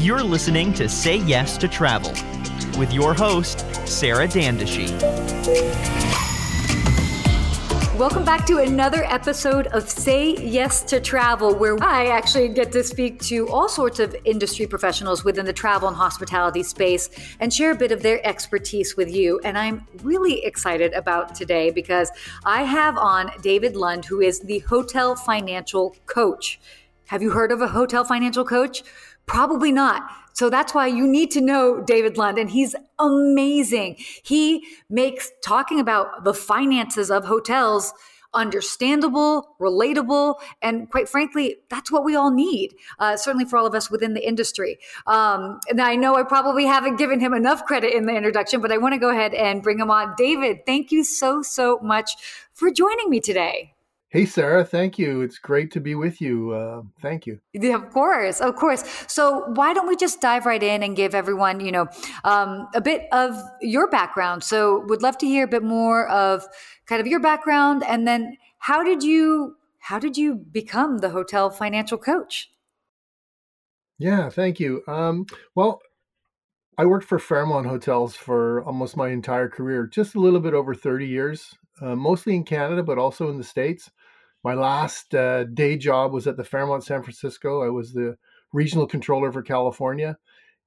You're listening to Say Yes to Travel with your host, Sarah Dandashi. Welcome back to another episode of Say Yes to Travel, where I actually get to speak to all sorts of industry professionals within the travel and hospitality space and share a bit of their expertise with you. And I'm really excited about today because I have on David Lund, who is the hotel financial coach. Have you heard of a hotel financial coach? Probably not. So that's why you need to know David Lund, and he's amazing. He makes talking about the finances of hotels understandable, relatable, and quite frankly, that's what we all need, uh, certainly for all of us within the industry. Um, and I know I probably haven't given him enough credit in the introduction, but I want to go ahead and bring him on. David, thank you so, so much for joining me today. Hey, Sarah, thank you. It's great to be with you. Uh, thank you. Yeah, of course, of course. So, why don't we just dive right in and give everyone, you know, um, a bit of your background? So, would love to hear a bit more of kind of your background, and then how did you how did you become the hotel financial coach? Yeah, thank you. Um, well, I worked for Fairmont Hotels for almost my entire career, just a little bit over 30 years, uh, mostly in Canada, but also in the States. My last uh, day job was at the Fairmont San Francisco. I was the regional controller for California.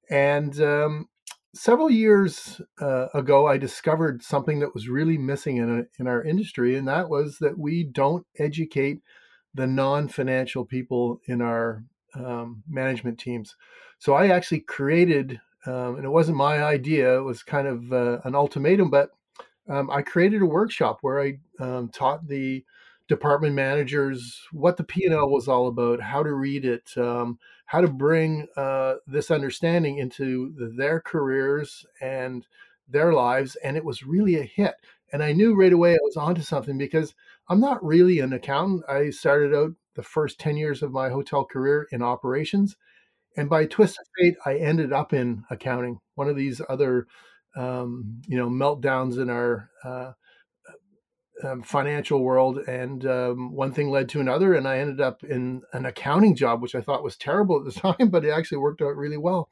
And um, several years uh, ago, I discovered something that was really missing in, a, in our industry, and that was that we don't educate the non financial people in our um, management teams. So I actually created, um, and it wasn't my idea, it was kind of uh, an ultimatum, but um, I created a workshop where I um, taught the department managers what the P&L was all about, how to read it, um, how to bring uh, this understanding into their careers and their lives. And it was really a hit. And I knew right away I was onto something because I'm not really an accountant. I started out the first 10 years of my hotel career in operations. And by twist of fate, I ended up in accounting, one of these other, um, you know, meltdowns in our uh, um, financial world, and um, one thing led to another, and I ended up in an accounting job, which I thought was terrible at the time, but it actually worked out really well.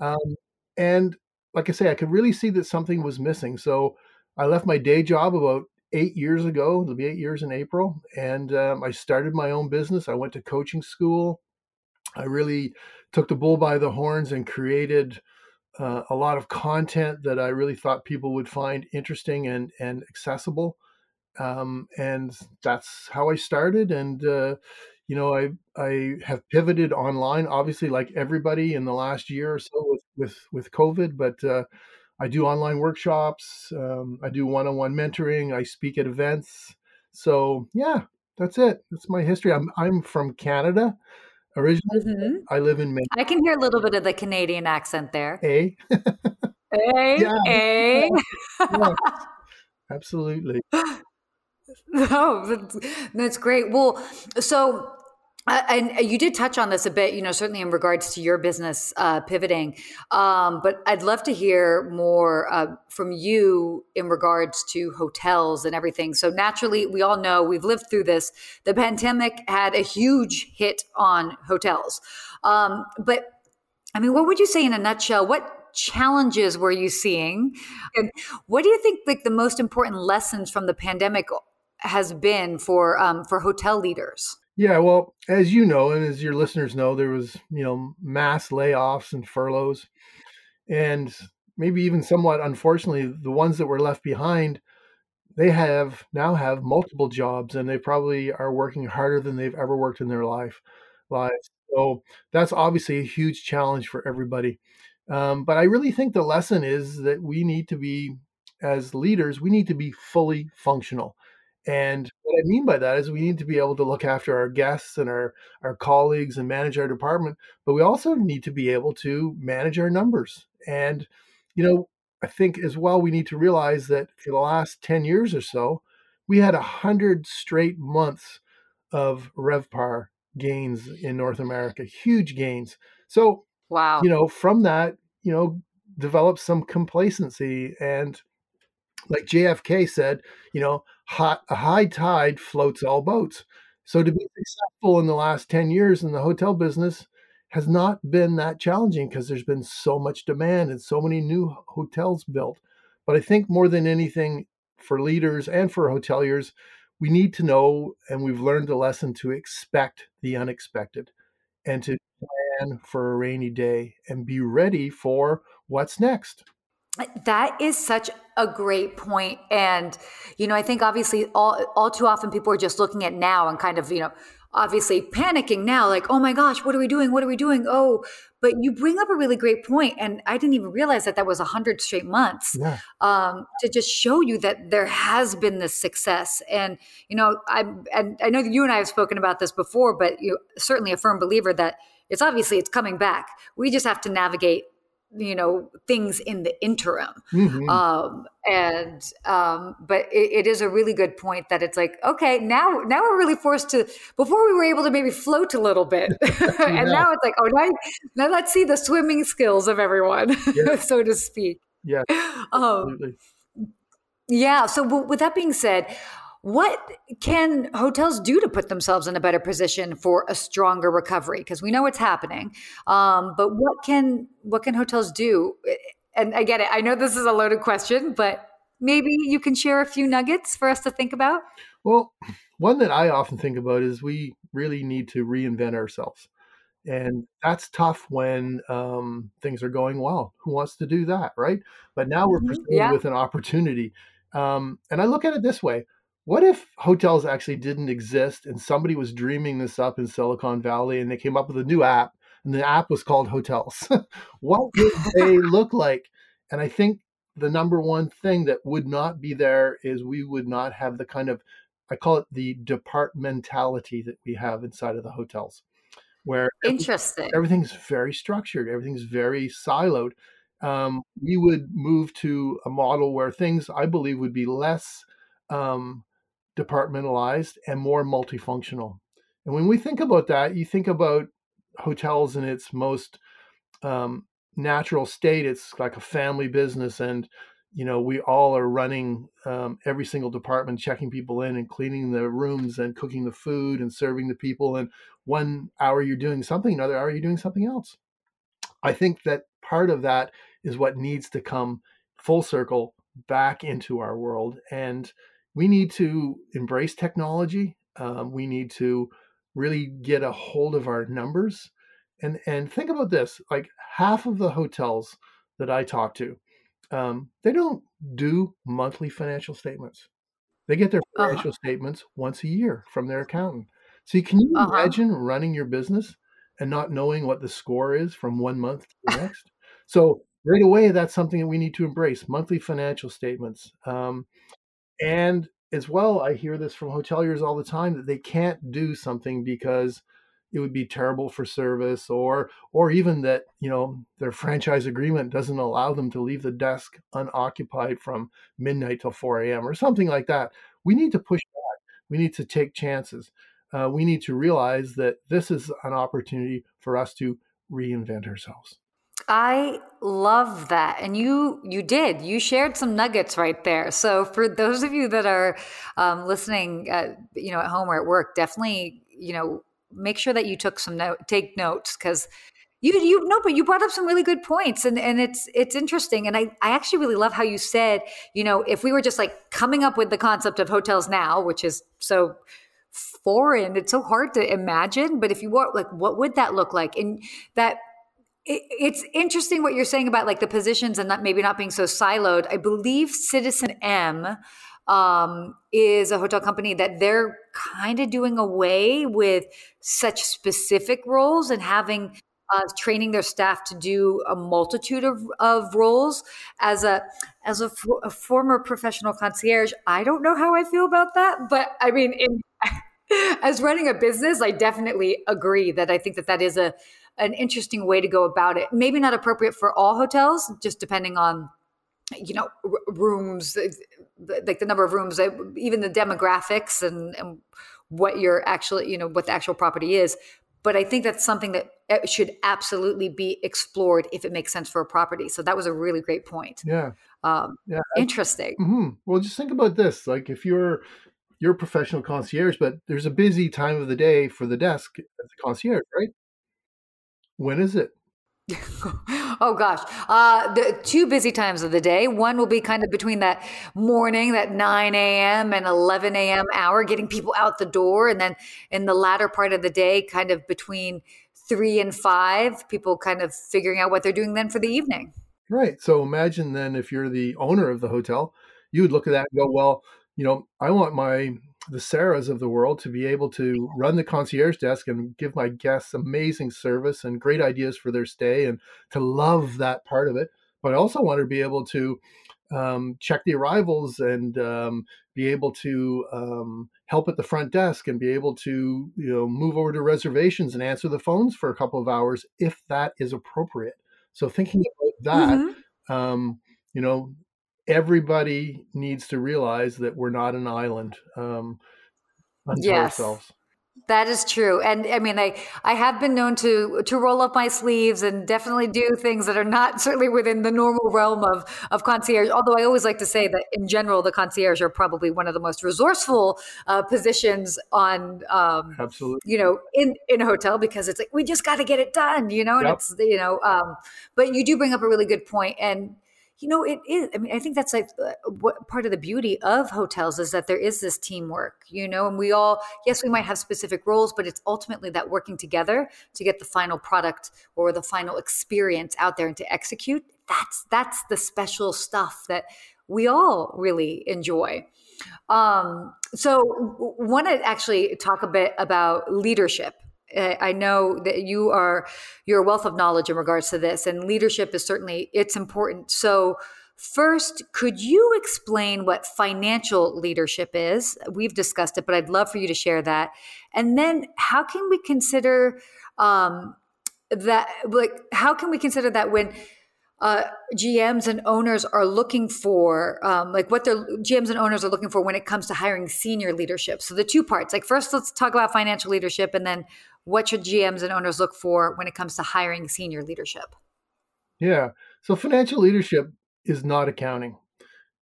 Um, and like I say, I could really see that something was missing. So I left my day job about eight years ago. It'll be eight years in April, and um, I started my own business. I went to coaching school. I really took the bull by the horns and created. Uh, a lot of content that I really thought people would find interesting and and accessible um, and that's how I started. And uh, you know, I I have pivoted online, obviously, like everybody in the last year or so with with with COVID. But uh, I do online workshops. Um, I do one-on-one mentoring. I speak at events. So yeah, that's it. That's my history. I'm I'm from Canada originally. Mm-hmm. I live in Maine. I can hear a little bit of the Canadian accent there. A. A. Yeah. A. Yeah. Absolutely. No, that's, that's great. Well, so uh, and you did touch on this a bit, you know, certainly in regards to your business uh, pivoting. Um, but I'd love to hear more uh, from you in regards to hotels and everything. So, naturally, we all know we've lived through this. The pandemic had a huge hit on hotels. Um, but I mean, what would you say in a nutshell? What challenges were you seeing? And what do you think like the most important lessons from the pandemic has been for um, for hotel leaders? Yeah, well, as you know, and as your listeners know, there was you know mass layoffs and furloughs, and maybe even somewhat unfortunately, the ones that were left behind, they have now have multiple jobs, and they probably are working harder than they've ever worked in their life lives. So that's obviously a huge challenge for everybody. Um, but I really think the lesson is that we need to be, as leaders, we need to be fully functional. And what I mean by that is we need to be able to look after our guests and our, our colleagues and manage our department, but we also need to be able to manage our numbers. And, you know, I think as well, we need to realize that for the last 10 years or so, we had a hundred straight months of RevPAR gains in North America, huge gains. So, wow, you know, from that, you know, develop some complacency and like JFK said, you know, a high tide floats all boats. So to be successful in the last 10 years in the hotel business has not been that challenging because there's been so much demand and so many new hotels built. But I think more than anything, for leaders and for hoteliers, we need to know, and we've learned a lesson to expect the unexpected and to plan for a rainy day and be ready for what's next. That is such a great point. And, you know, I think obviously all, all too often people are just looking at now and kind of, you know, obviously panicking now, like, oh my gosh, what are we doing? What are we doing? Oh, but you bring up a really great point, and I didn't even realize that that was a hundred straight months yeah. um, to just show you that there has been this success. And you know, I and I know that you and I have spoken about this before, but you're certainly a firm believer that it's obviously it's coming back. We just have to navigate you know things in the interim. Mm-hmm. um, and um, but it, it is a really good point that it's like okay now now we're really forced to before we were able to maybe float a little bit. And now it's like oh now, now let's see the swimming skills of everyone yeah. so to speak. Yeah um, yeah so with that being said what can hotels do to put themselves in a better position for a stronger recovery? Because we know it's happening, um, but what can what can hotels do? And I get it. I know this is a loaded question, but maybe you can share a few nuggets for us to think about. Well, one that I often think about is we really need to reinvent ourselves. And that's tough when um, things are going well. Who wants to do that, right? But now we're mm-hmm. presented yeah. with an opportunity. Um, and I look at it this way what if hotels actually didn't exist and somebody was dreaming this up in Silicon Valley and they came up with a new app and the app was called Hotels? what would they look like? And I think the number one thing that would not be there is we would not have the kind of I call it the departmentality that we have inside of the hotels, where interesting everything's very structured, everything's very siloed. Um, we would move to a model where things I believe would be less um, departmentalized and more multifunctional. And when we think about that, you think about hotels in its most um, natural state. It's like a family business, and you know we all are running um, every single department, checking people in and cleaning the rooms and cooking the food and serving the people. And one hour you're doing something, another hour you're doing something else. I think that part of that is what needs to come full circle back into our world and we need to embrace technology. Um, we need to really get a hold of our numbers. And, and think about this like half of the hotels that I talk to, um, they don't do monthly financial statements. They get their uh-huh. financial uh-huh. statements once a year from their accountant. So can you uh-huh. imagine running your business and not knowing what the score is from one month to the next? So right away, that's something that we need to embrace: monthly financial statements. Um, and as well, I hear this from hoteliers all the time that they can't do something because it would be terrible for service or or even that you know their franchise agreement doesn't allow them to leave the desk unoccupied from midnight till 4 a.m or something like that. We need to push back. We need to take chances. Uh, we need to realize that this is an opportunity for us to reinvent ourselves I love that. And you you did. You shared some nuggets right there. So for those of you that are um, listening, uh, you know, at home or at work, definitely, you know, make sure that you took some note, take notes because you you know, but you brought up some really good points, and and it's it's interesting. And I I actually really love how you said, you know, if we were just like coming up with the concept of hotels now, which is so foreign, it's so hard to imagine. But if you were like, what would that look like? And that it's interesting what you're saying about like the positions and not maybe not being so siloed. I believe Citizen M um, is a hotel company that they're kind of doing away with such specific roles and having uh, training their staff to do a multitude of, of roles as a as a, a former professional concierge. I don't know how I feel about that, but I mean, in, as running a business, I definitely agree that I think that that is a an interesting way to go about it. Maybe not appropriate for all hotels, just depending on you know r- rooms like the number of rooms even the demographics and, and what you're actually you know what the actual property is. But i think that's something that eh, should absolutely be explored if it makes sense for a property. So that was a really great point. Yeah. Um, yeah interesting. Mm-hmm. well just think about this like if you're you're a professional concierge but there's a busy time of the day for the desk as a concierge right When is it? oh gosh, uh, the two busy times of the day. One will be kind of between that morning, that 9 a.m. and 11 a.m. hour, getting people out the door, and then in the latter part of the day, kind of between three and five, people kind of figuring out what they're doing then for the evening. Right. So imagine then if you're the owner of the hotel, you would look at that and go, well, you know, I want my the Sarahs of the world to be able to run the concierge desk and give my guests amazing service and great ideas for their stay and to love that part of it. But I also want to be able to um, check the arrivals and um, be able to um, help at the front desk and be able to you know move over to reservations and answer the phones for a couple of hours if that is appropriate. So thinking about that, mm-hmm. Um, you know, everybody needs to realize that we're not an island um, unto yes. ourselves. That is true. And I mean, I, I have been known to, to roll up my sleeves and definitely do things that are not certainly within the normal realm of, of concierge. Although I always like to say that in general, the concierge are probably one of the most resourceful uh, positions on, um, absolutely, you know, in, in a hotel because it's like, we just got to get it done, you know, and yep. it's, you know, um, but you do bring up a really good point and you know it is i mean i think that's like uh, what part of the beauty of hotels is that there is this teamwork you know and we all yes we might have specific roles but it's ultimately that working together to get the final product or the final experience out there and to execute that's that's the special stuff that we all really enjoy. Um, so want to actually talk a bit about leadership I know that you are you're wealth of knowledge in regards to this, and leadership is certainly it's important. So, first, could you explain what financial leadership is? We've discussed it, but I'd love for you to share that. And then, how can we consider um, that? Like, how can we consider that when uh, GMs and owners are looking for, um, like what their GMs and owners are looking for when it comes to hiring senior leadership. So the two parts, like first, let's talk about financial leadership, and then what should GMs and owners look for when it comes to hiring senior leadership? Yeah. So financial leadership is not accounting.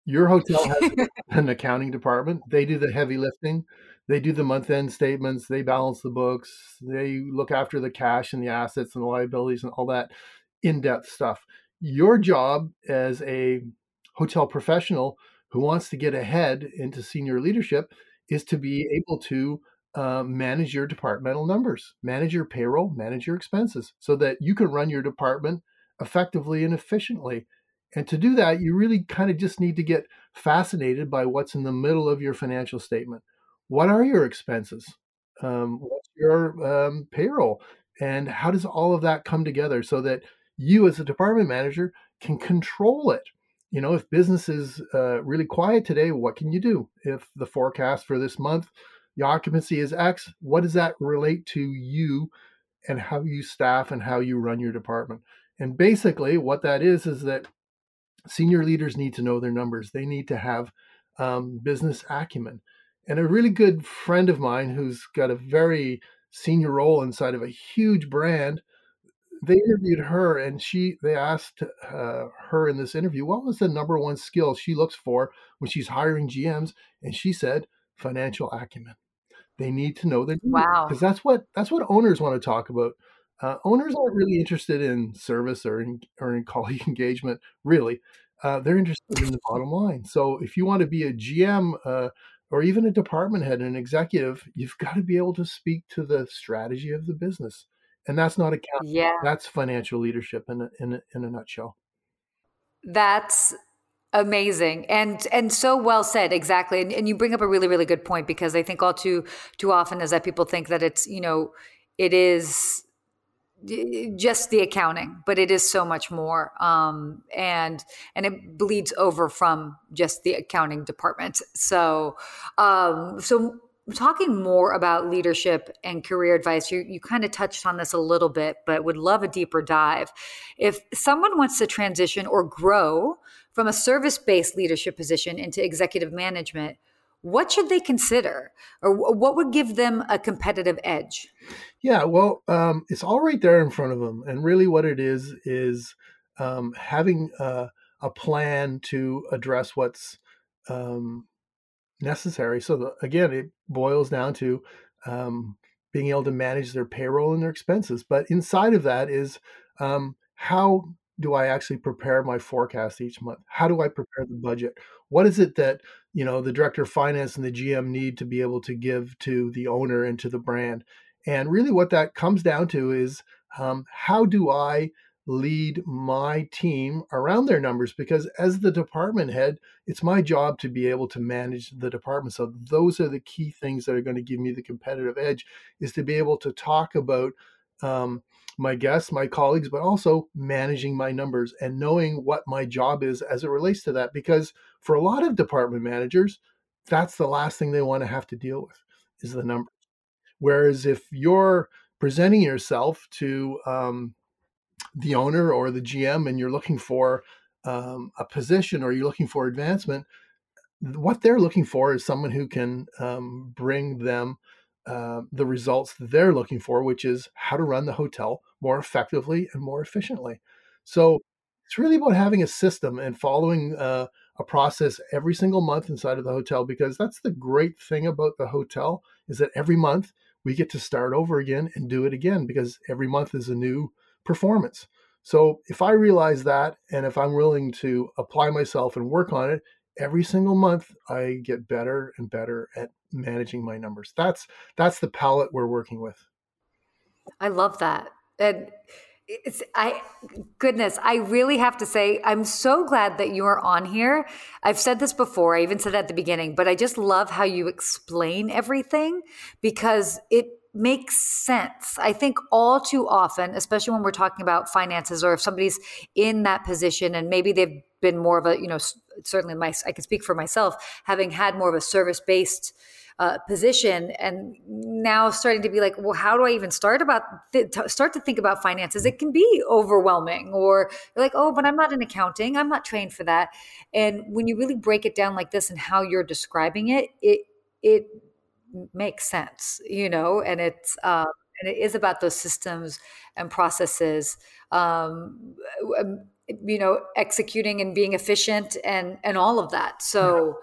Your hotel has an accounting department. They do the heavy lifting. They do the month end statements. They balance the books. They look after the cash and the assets and the liabilities and all that in depth stuff your job as a hotel professional who wants to get ahead into senior leadership is to be able to uh, manage your departmental numbers, manage your payroll, manage your expenses so that you can run your department effectively and efficiently. And to do that, you really kind of just need to get fascinated by what's in the middle of your financial statement. What are your expenses? Um, what's your um, payroll? And how does all of that come together so that you as a department manager can control it. You know, if business is uh, really quiet today, what can you do? If the forecast for this month, the occupancy is X, what does that relate to you and how you staff and how you run your department? And basically, what that is is that senior leaders need to know their numbers. They need to have um, business acumen. And a really good friend of mine who's got a very senior role inside of a huge brand they interviewed her and she they asked uh, her in this interview what was the number one skill she looks for when she's hiring gms and she said financial acumen. They need to know that wow. because that's what that's what owners want to talk about. Uh, owners aren't really interested in service or in or in colleague engagement really. Uh, they're interested in the bottom line. So if you want to be a gm uh, or even a department head an executive you've got to be able to speak to the strategy of the business and that's not accounting. Yeah, that's financial leadership in a, in a, in a nutshell. That's amazing and and so well said exactly and, and you bring up a really really good point because i think all too too often is that people think that it's you know it is just the accounting but it is so much more um, and and it bleeds over from just the accounting department so um, so talking more about leadership and career advice you, you kind of touched on this a little bit but would love a deeper dive. If someone wants to transition or grow from a service-based leadership position into executive management what should they consider? Or what would give them a competitive edge? Yeah well um, it's all right there in front of them and really what it is is um, having a, a, plan to address what's um, necessary. So the, again, it boils down to um, being able to manage their payroll and their expenses. But inside of that is um, how do I actually prepare my forecast each month? How do I prepare the budget? What is it that you know the director of finance and the GM need to be able to give to the owner and to the brand? And really, what that comes down to is um, how do I lead my team around their numbers because as the department head it's my job to be able to manage the department. So those are the key things that are going to give me the competitive edge is to be able to talk about um, my guests my colleagues but also managing my numbers and knowing what my job is as it relates to that because for a lot of department managers that's the last thing they want to have to deal with is the numbers. Whereas if you're presenting yourself to um, the owner or the GM and you're looking for um, a position or you're looking for advancement, what they're looking for is someone who can um, bring them uh, the results they're looking for, which is how to run the hotel more effectively and more efficiently. So it's really about having a system and following uh, a process every single month inside of the hotel because that's the great thing about the hotel is that every month we get to start over again and do it again because every month is a new performance. So if I realize that and if I'm willing to apply myself and work on it, every single month I get better and better at managing my numbers. That's that's the palette we're working with. I love that. And it's I goodness, I really have to say I'm so glad that you're on here. I've said this before, I even said at the beginning, but I just love how you explain everything because it makes sense. I think all too often, especially when we're talking about finances or if somebody's in that position and maybe they've been more of a, you know, certainly my I can speak for myself, having had more of a service-based uh, position and now starting to be like well how do i even start about th- start to think about finances? It can be overwhelming or you're like oh but i'm not in accounting. I'm not trained for that. And when you really break it down like this and how you're describing it it it makes sense, you know, and it's um, and it is about those systems and processes, um, um you know, executing and being efficient and and all of that. So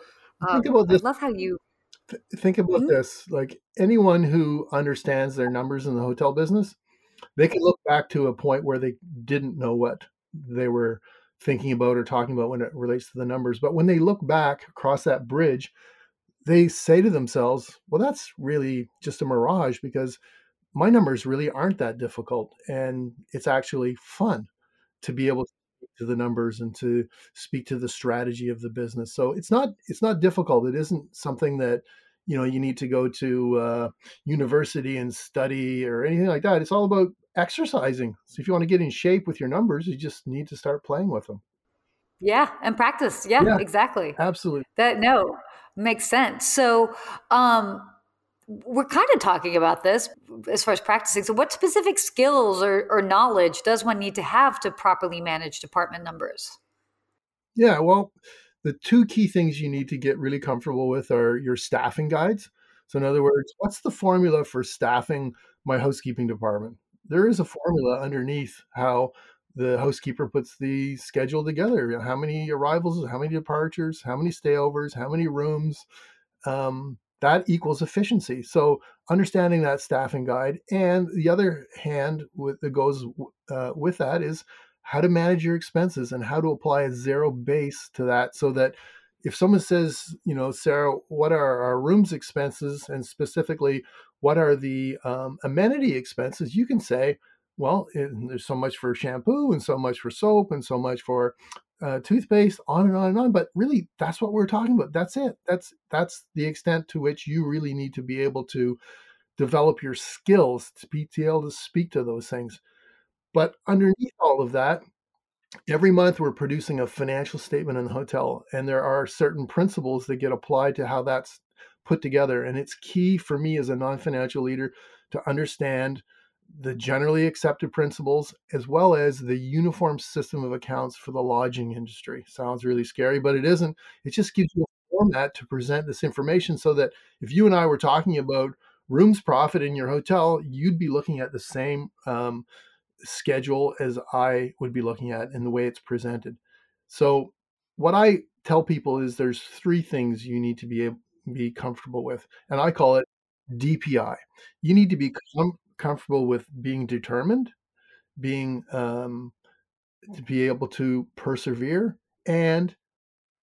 think um, about this. I love how you think about mm-hmm. this. Like anyone who understands their numbers in the hotel business, they can look back to a point where they didn't know what they were thinking about or talking about when it relates to the numbers. But when they look back across that bridge, they say to themselves, well, that's really just a mirage because my numbers really aren't that difficult. And it's actually fun to be able to to the numbers and to speak to the strategy of the business. So it's not it's not difficult. It isn't something that you know you need to go to uh, university and study or anything like that. It's all about exercising. So if you want to get in shape with your numbers, you just need to start playing with them. Yeah, and practice. Yeah, yeah exactly. Absolutely. That no, Makes sense. So, um, we're kind of talking about this as far as practicing. So, what specific skills or, or knowledge does one need to have to properly manage department numbers? Yeah, well, the two key things you need to get really comfortable with are your staffing guides. So, in other words, what's the formula for staffing my housekeeping department? There is a formula underneath how the housekeeper puts the schedule together. How many arrivals, how many departures, how many stayovers, how many rooms. Um, that equals efficiency. So understanding that staffing guide, and the other hand with, that goes uh, with that is how to manage your expenses and how to apply a zero base to that, so that if someone says, you know, Sarah, what are our rooms expenses, and specifically, what are the um, amenity expenses, you can say, well, there's so much for shampoo and so much for soap and so much for uh, toothpaste, on and on and on. But really, that's what we're talking about. That's it. That's that's the extent to which you really need to be able to develop your skills to be able to speak to those things. But underneath all of that, every month we're producing a financial statement in the hotel, and there are certain principles that get applied to how that's put together. And it's key for me as a non-financial leader to understand the generally accepted principles as well as the uniform system of accounts for the lodging industry. Sounds really scary, but it isn't. It just gives you a format to present this information so that if you and I were talking about rooms profit in your hotel, you'd be looking at the same um, schedule as I would be looking at in the way it's presented. So, what I tell people is there's three things you need to be able, be comfortable with, and I call it DPI. You need to be com- comfortable with being determined, being um, to be able to persevere, and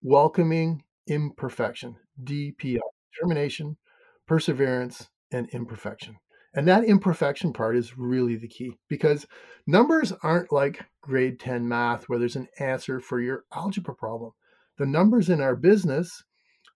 welcoming imperfection. DPI, determination, perseverance, and imperfection. And that imperfection part is really the key because numbers aren't like grade 10 math where there's an answer for your algebra problem. The numbers in our business,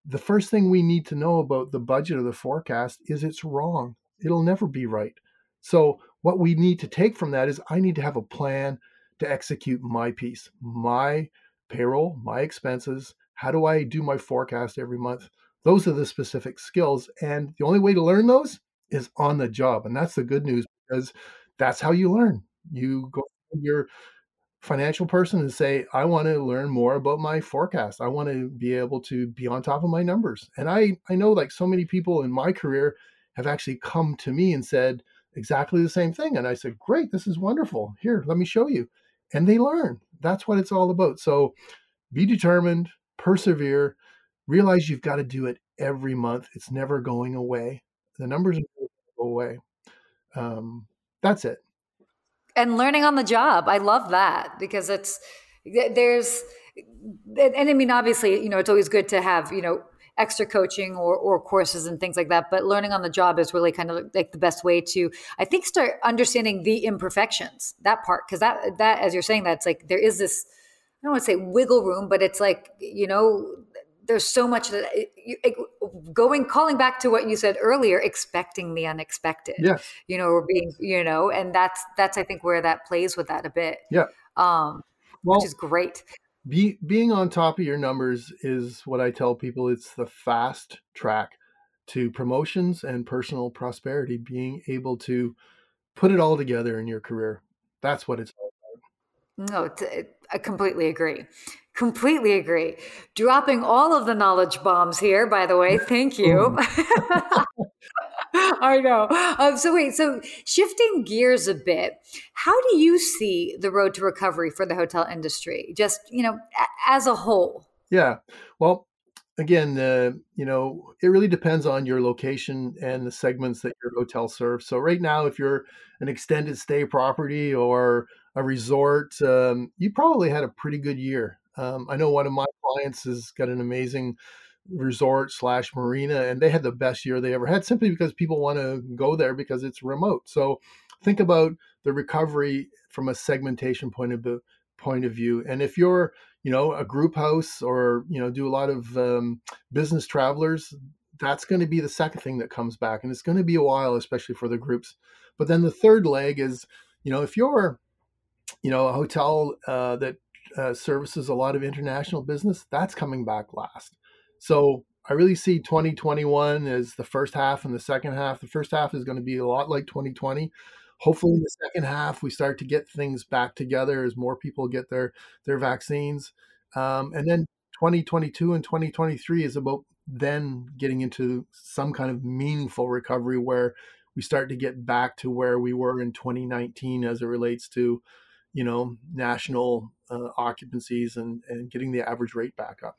the first thing we need to know about the budget or the forecast is it's wrong. It'll never be right. So, what we need to take from that is I need to have a plan to execute my piece, my payroll, my expenses. How do I do my forecast every month? Those are the specific skills. And the only way to learn those is on the job. And that's the good news because that's how you learn. You go to your financial person and say, I want to learn more about my forecast. I want to be able to be on top of my numbers. And I, I know like so many people in my career have actually come to me and said exactly the same thing. And I said, Great, this is wonderful. Here, let me show you. And they learn. That's what it's all about. So be determined, persevere, realize you've got to do it every month. It's never going away. The numbers are go away. Um, that's it. And learning on the job. I love that because it's, there's, and I mean, obviously, you know, it's always good to have, you know, extra coaching or, or courses and things like that. But learning on the job is really kind of like the best way to, I think, start understanding the imperfections, that part. Cause that, that, as you're saying, that's like, there is this, I don't want to say wiggle room, but it's like, you know, there's so much that going calling back to what you said earlier expecting the unexpected yeah you know or being you know and that's that's i think where that plays with that a bit yeah um well, which is great be, being on top of your numbers is what i tell people it's the fast track to promotions and personal prosperity being able to put it all together in your career that's what it's all about no i completely agree Completely agree. Dropping all of the knowledge bombs here, by the way. Thank you. I know. Um, so, wait, so shifting gears a bit, how do you see the road to recovery for the hotel industry, just, you know, as a whole? Yeah. Well, again, uh, you know, it really depends on your location and the segments that your hotel serves. So, right now, if you're an extended stay property or a resort, um, you probably had a pretty good year. Um, I know one of my clients has got an amazing resort slash marina, and they had the best year they ever had simply because people want to go there because it's remote. So think about the recovery from a segmentation point of view, point of view. And if you're, you know, a group house or you know do a lot of um, business travelers, that's going to be the second thing that comes back, and it's going to be a while, especially for the groups. But then the third leg is, you know, if you're, you know, a hotel uh, that uh, services a lot of international business, that's coming back last. So I really see 2021 as the first half and the second half. The first half is going to be a lot like 2020. Hopefully, in the second half, we start to get things back together as more people get their their vaccines, um, and then 2022 and 2023 is about then getting into some kind of meaningful recovery where we start to get back to where we were in 2019 as it relates to you know national uh, occupancies and and getting the average rate back up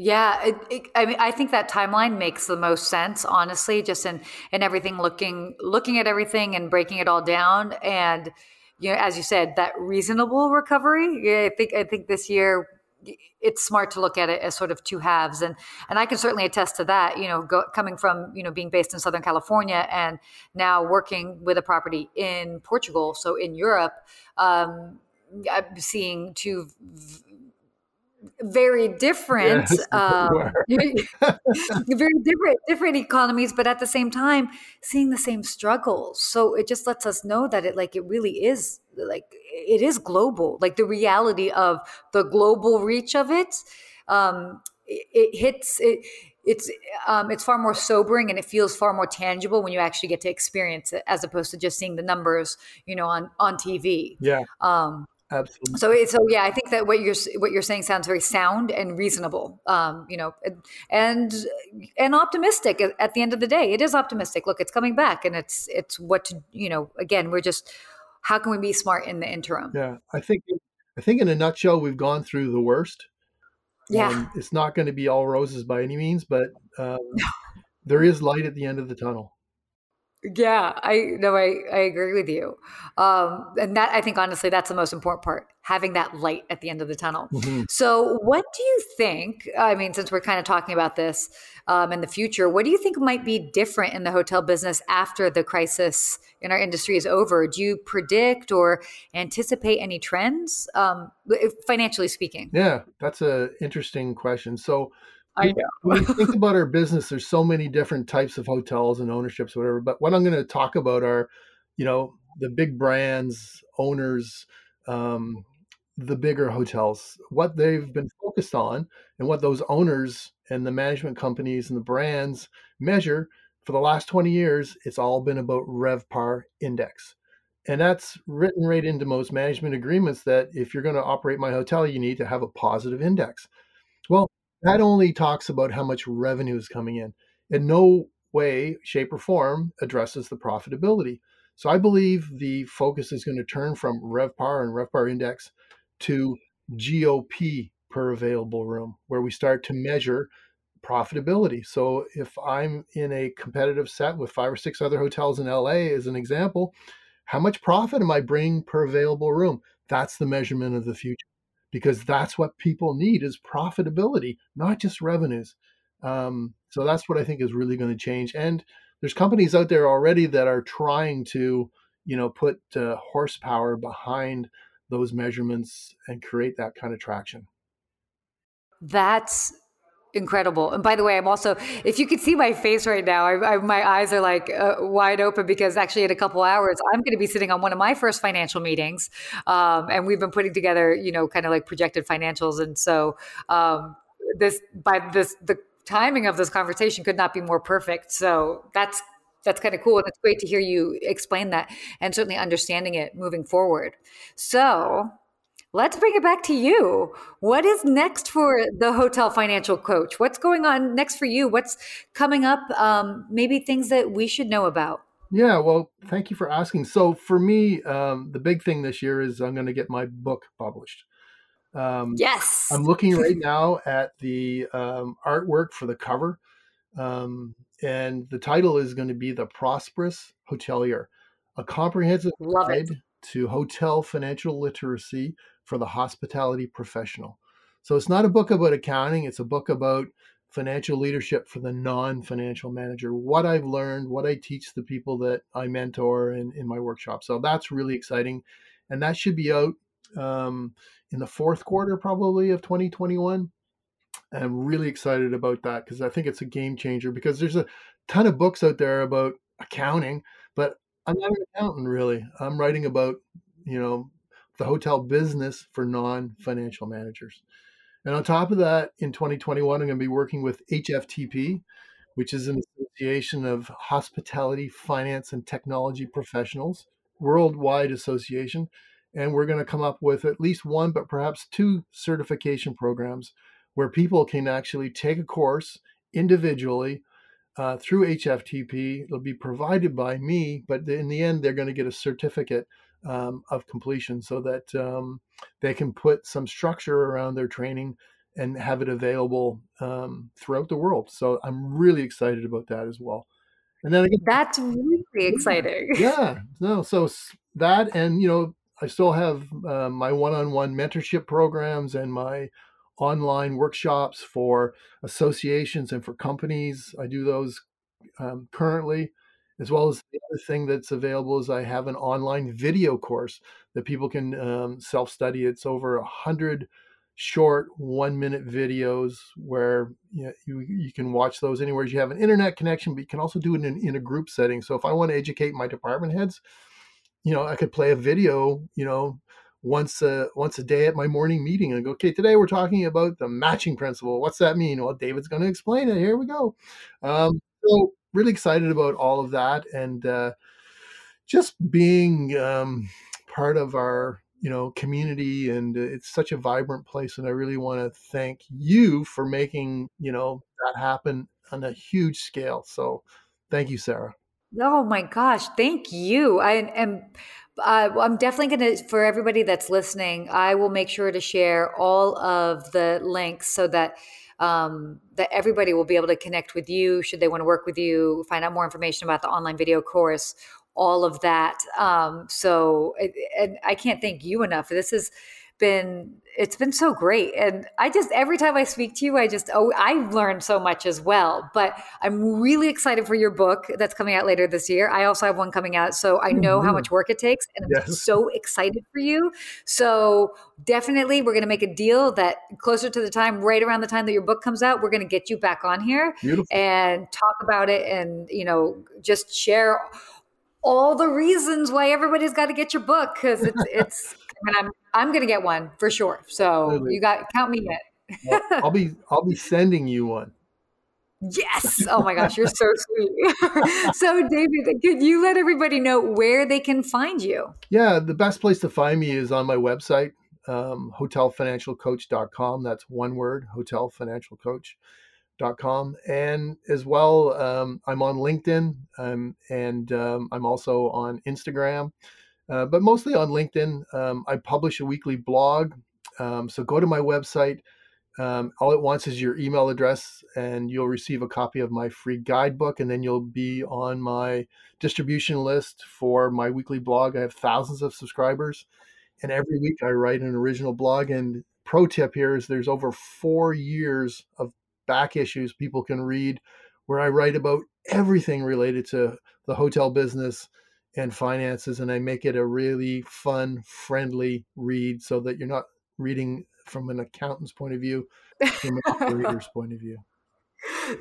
yeah, it, it, I mean, I think that timeline makes the most sense, honestly. Just in in everything, looking looking at everything and breaking it all down, and you know, as you said, that reasonable recovery. Yeah, I think I think this year it's smart to look at it as sort of two halves and and I can certainly attest to that you know go, coming from you know being based in southern california and now working with a property in portugal so in europe um, i'm seeing two very different yes, um, very different different economies but at the same time seeing the same struggles so it just lets us know that it like it really is like it is global like the reality of the global reach of it um it, it hits it it's um, it's far more sobering and it feels far more tangible when you actually get to experience it as opposed to just seeing the numbers you know on on TV. Yeah. Um, Absolutely. So, so yeah, I think that what you're what you're saying sounds very sound and reasonable. Um, you know, and and optimistic. At the end of the day, it is optimistic. Look, it's coming back, and it's it's what to you know. Again, we're just how can we be smart in the interim? Yeah, I think I think in a nutshell, we've gone through the worst. Yeah, um, it's not going to be all roses by any means, but um, there is light at the end of the tunnel. Yeah, I no, I I agree with you, um, and that I think honestly that's the most important part having that light at the end of the tunnel. Mm-hmm. So, what do you think? I mean, since we're kind of talking about this um, in the future, what do you think might be different in the hotel business after the crisis in our industry is over? Do you predict or anticipate any trends, um, financially speaking? Yeah, that's an interesting question. So I know. when we think about our business, there's so many different types of hotels and ownerships, whatever. But what I'm going to talk about are, you know, the big brands, owners, um, the bigger hotels, what they've been focused on, and what those owners and the management companies and the brands measure for the last 20 years. It's all been about RevPAR index. And that's written right into most management agreements that if you're going to operate my hotel, you need to have a positive index. Well, that only talks about how much revenue is coming in. In no way, shape, or form addresses the profitability. So I believe the focus is going to turn from RevPAR and RevPAR index to GOP per available room, where we start to measure profitability. So if I'm in a competitive set with five or six other hotels in LA, as an example, how much profit am I bringing per available room? That's the measurement of the future because that's what people need is profitability, not just revenues. Um, so that's what I think is really going to change. And there's companies out there already that are trying to, you know, put uh, horsepower behind those measurements and create that kind of traction. That's incredible. And by the way, I'm also, if you could see my face right now, I, I, my eyes are like uh, wide open because actually in a couple hours, I'm going to be sitting on one of my first financial meetings. Um, and we've been putting together, you know, kind of like projected financials. And so um, this, by this, the timing of this conversation could not be more perfect. So that's, that's kind of cool. And it's great to hear you explain that and certainly understanding it moving forward. So let's bring it back to you. What is next for the hotel financial coach? What's going on next for you? What's coming up? Um, maybe things that we should know about. Yeah, well, thank you for asking. So for me, um, the big thing this year is I'm going to get my book published. Um, yes, I'm looking right now at the um, artwork for the cover, um, and the title is going to be "The Prosperous Hotelier: A Comprehensive Guide to Hotel Financial Literacy for the hospitality professional. So it's not a book about accounting, it's a book about financial leadership for the non financial manager, what I've learned, what I teach the people that I mentor in, in my workshop. So that's really exciting. And that should be out um, in the fourth quarter, probably, of 2021. And I'm really excited about that because I think it's a game changer because there's a ton of books out there about accounting, but I'm not an accountant really. I'm writing about, you know, the hotel business for non financial managers. And on top of that, in 2021, I'm going to be working with HFTP, which is an association of hospitality, finance, and technology professionals, worldwide association. And we're going to come up with at least one, but perhaps two certification programs where people can actually take a course individually uh, through HFTP. It'll be provided by me, but in the end, they're going to get a certificate um, of completion so that um, they can put some structure around their training and have it available um, throughout the world. So I'm really excited about that as well. And then again, that's really exciting. Yeah, no, so that and you know I still have uh, my one-on-one mentorship programs and my online workshops for associations and for companies. I do those um, currently as well as the other thing that's available is I have an online video course that people can um, self-study. It's over a hundred short one-minute videos where you, know, you, you can watch those anywhere you have an internet connection, but you can also do it in, in a group setting. So if I want to educate my department heads, you know, I could play a video, you know, once a once a day at my morning meeting and go, okay, today we're talking about the matching principle. What's that mean? Well, David's going to explain it. Here we go. Um, so really excited about all of that and uh, just being um, part of our you know community and it's such a vibrant place and i really want to thank you for making you know that happen on a huge scale so thank you sarah Oh my gosh, thank you. I am uh, I'm definitely going to, for everybody that's listening, I will make sure to share all of the links so that um, that everybody will be able to connect with you should they want to work with you, find out more information about the online video course, all of that. Um, so, and I can't thank you enough. This has been it's been so great and i just every time i speak to you i just oh i've learned so much as well but i'm really excited for your book that's coming out later this year i also have one coming out so i know mm-hmm. how much work it takes and i'm yes. so excited for you so definitely we're going to make a deal that closer to the time right around the time that your book comes out we're going to get you back on here Beautiful. and talk about it and you know just share all the reasons why everybody's got to get your book because it's it's Mean, I'm I'm gonna get one for sure. So you got count me in. well, I'll be I'll be sending you one. Yes. Oh my gosh, you're so sweet. so, David, could you let everybody know where they can find you? Yeah, the best place to find me is on my website, um, hotelfinancialcoach.com. That's one word, hotelfinancialcoach.com. And as well, um, I'm on LinkedIn um, and um, I'm also on Instagram. Uh, but mostly on LinkedIn. Um, I publish a weekly blog. Um, so go to my website. Um, all it wants is your email address, and you'll receive a copy of my free guidebook. And then you'll be on my distribution list for my weekly blog. I have thousands of subscribers, and every week I write an original blog. And pro tip here is there's over four years of back issues people can read where I write about everything related to the hotel business and finances and I make it a really fun, friendly read so that you're not reading from an accountant's point of view, from an operator's point of view.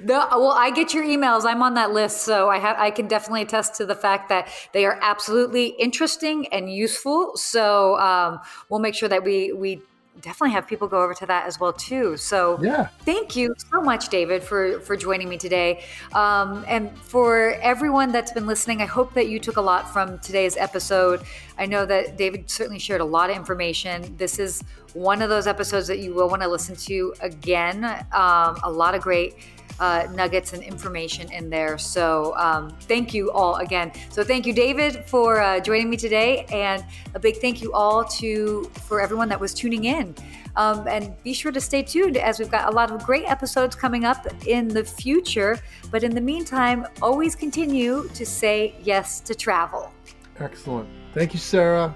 The, well, I get your emails. I'm on that list, so I have I can definitely attest to the fact that they are absolutely interesting and useful. So um, we'll make sure that we we definitely have people go over to that as well too. So yeah, thank you so much, David, for for joining me today. Um, and for everyone that's been listening, I hope that you took a lot from today's episode. I know that David certainly shared a lot of information. This is one of those episodes that you will want to listen to again. Um, a lot of great uh, nuggets and information in there. So um, thank you all again. So thank you, David, for uh, joining me today, and a big thank you all to for everyone that was tuning in. Um, and be sure to stay tuned as we've got a lot of great episodes coming up in the future. But in the meantime, always continue to say yes to travel. Excellent. Thank you, Sarah.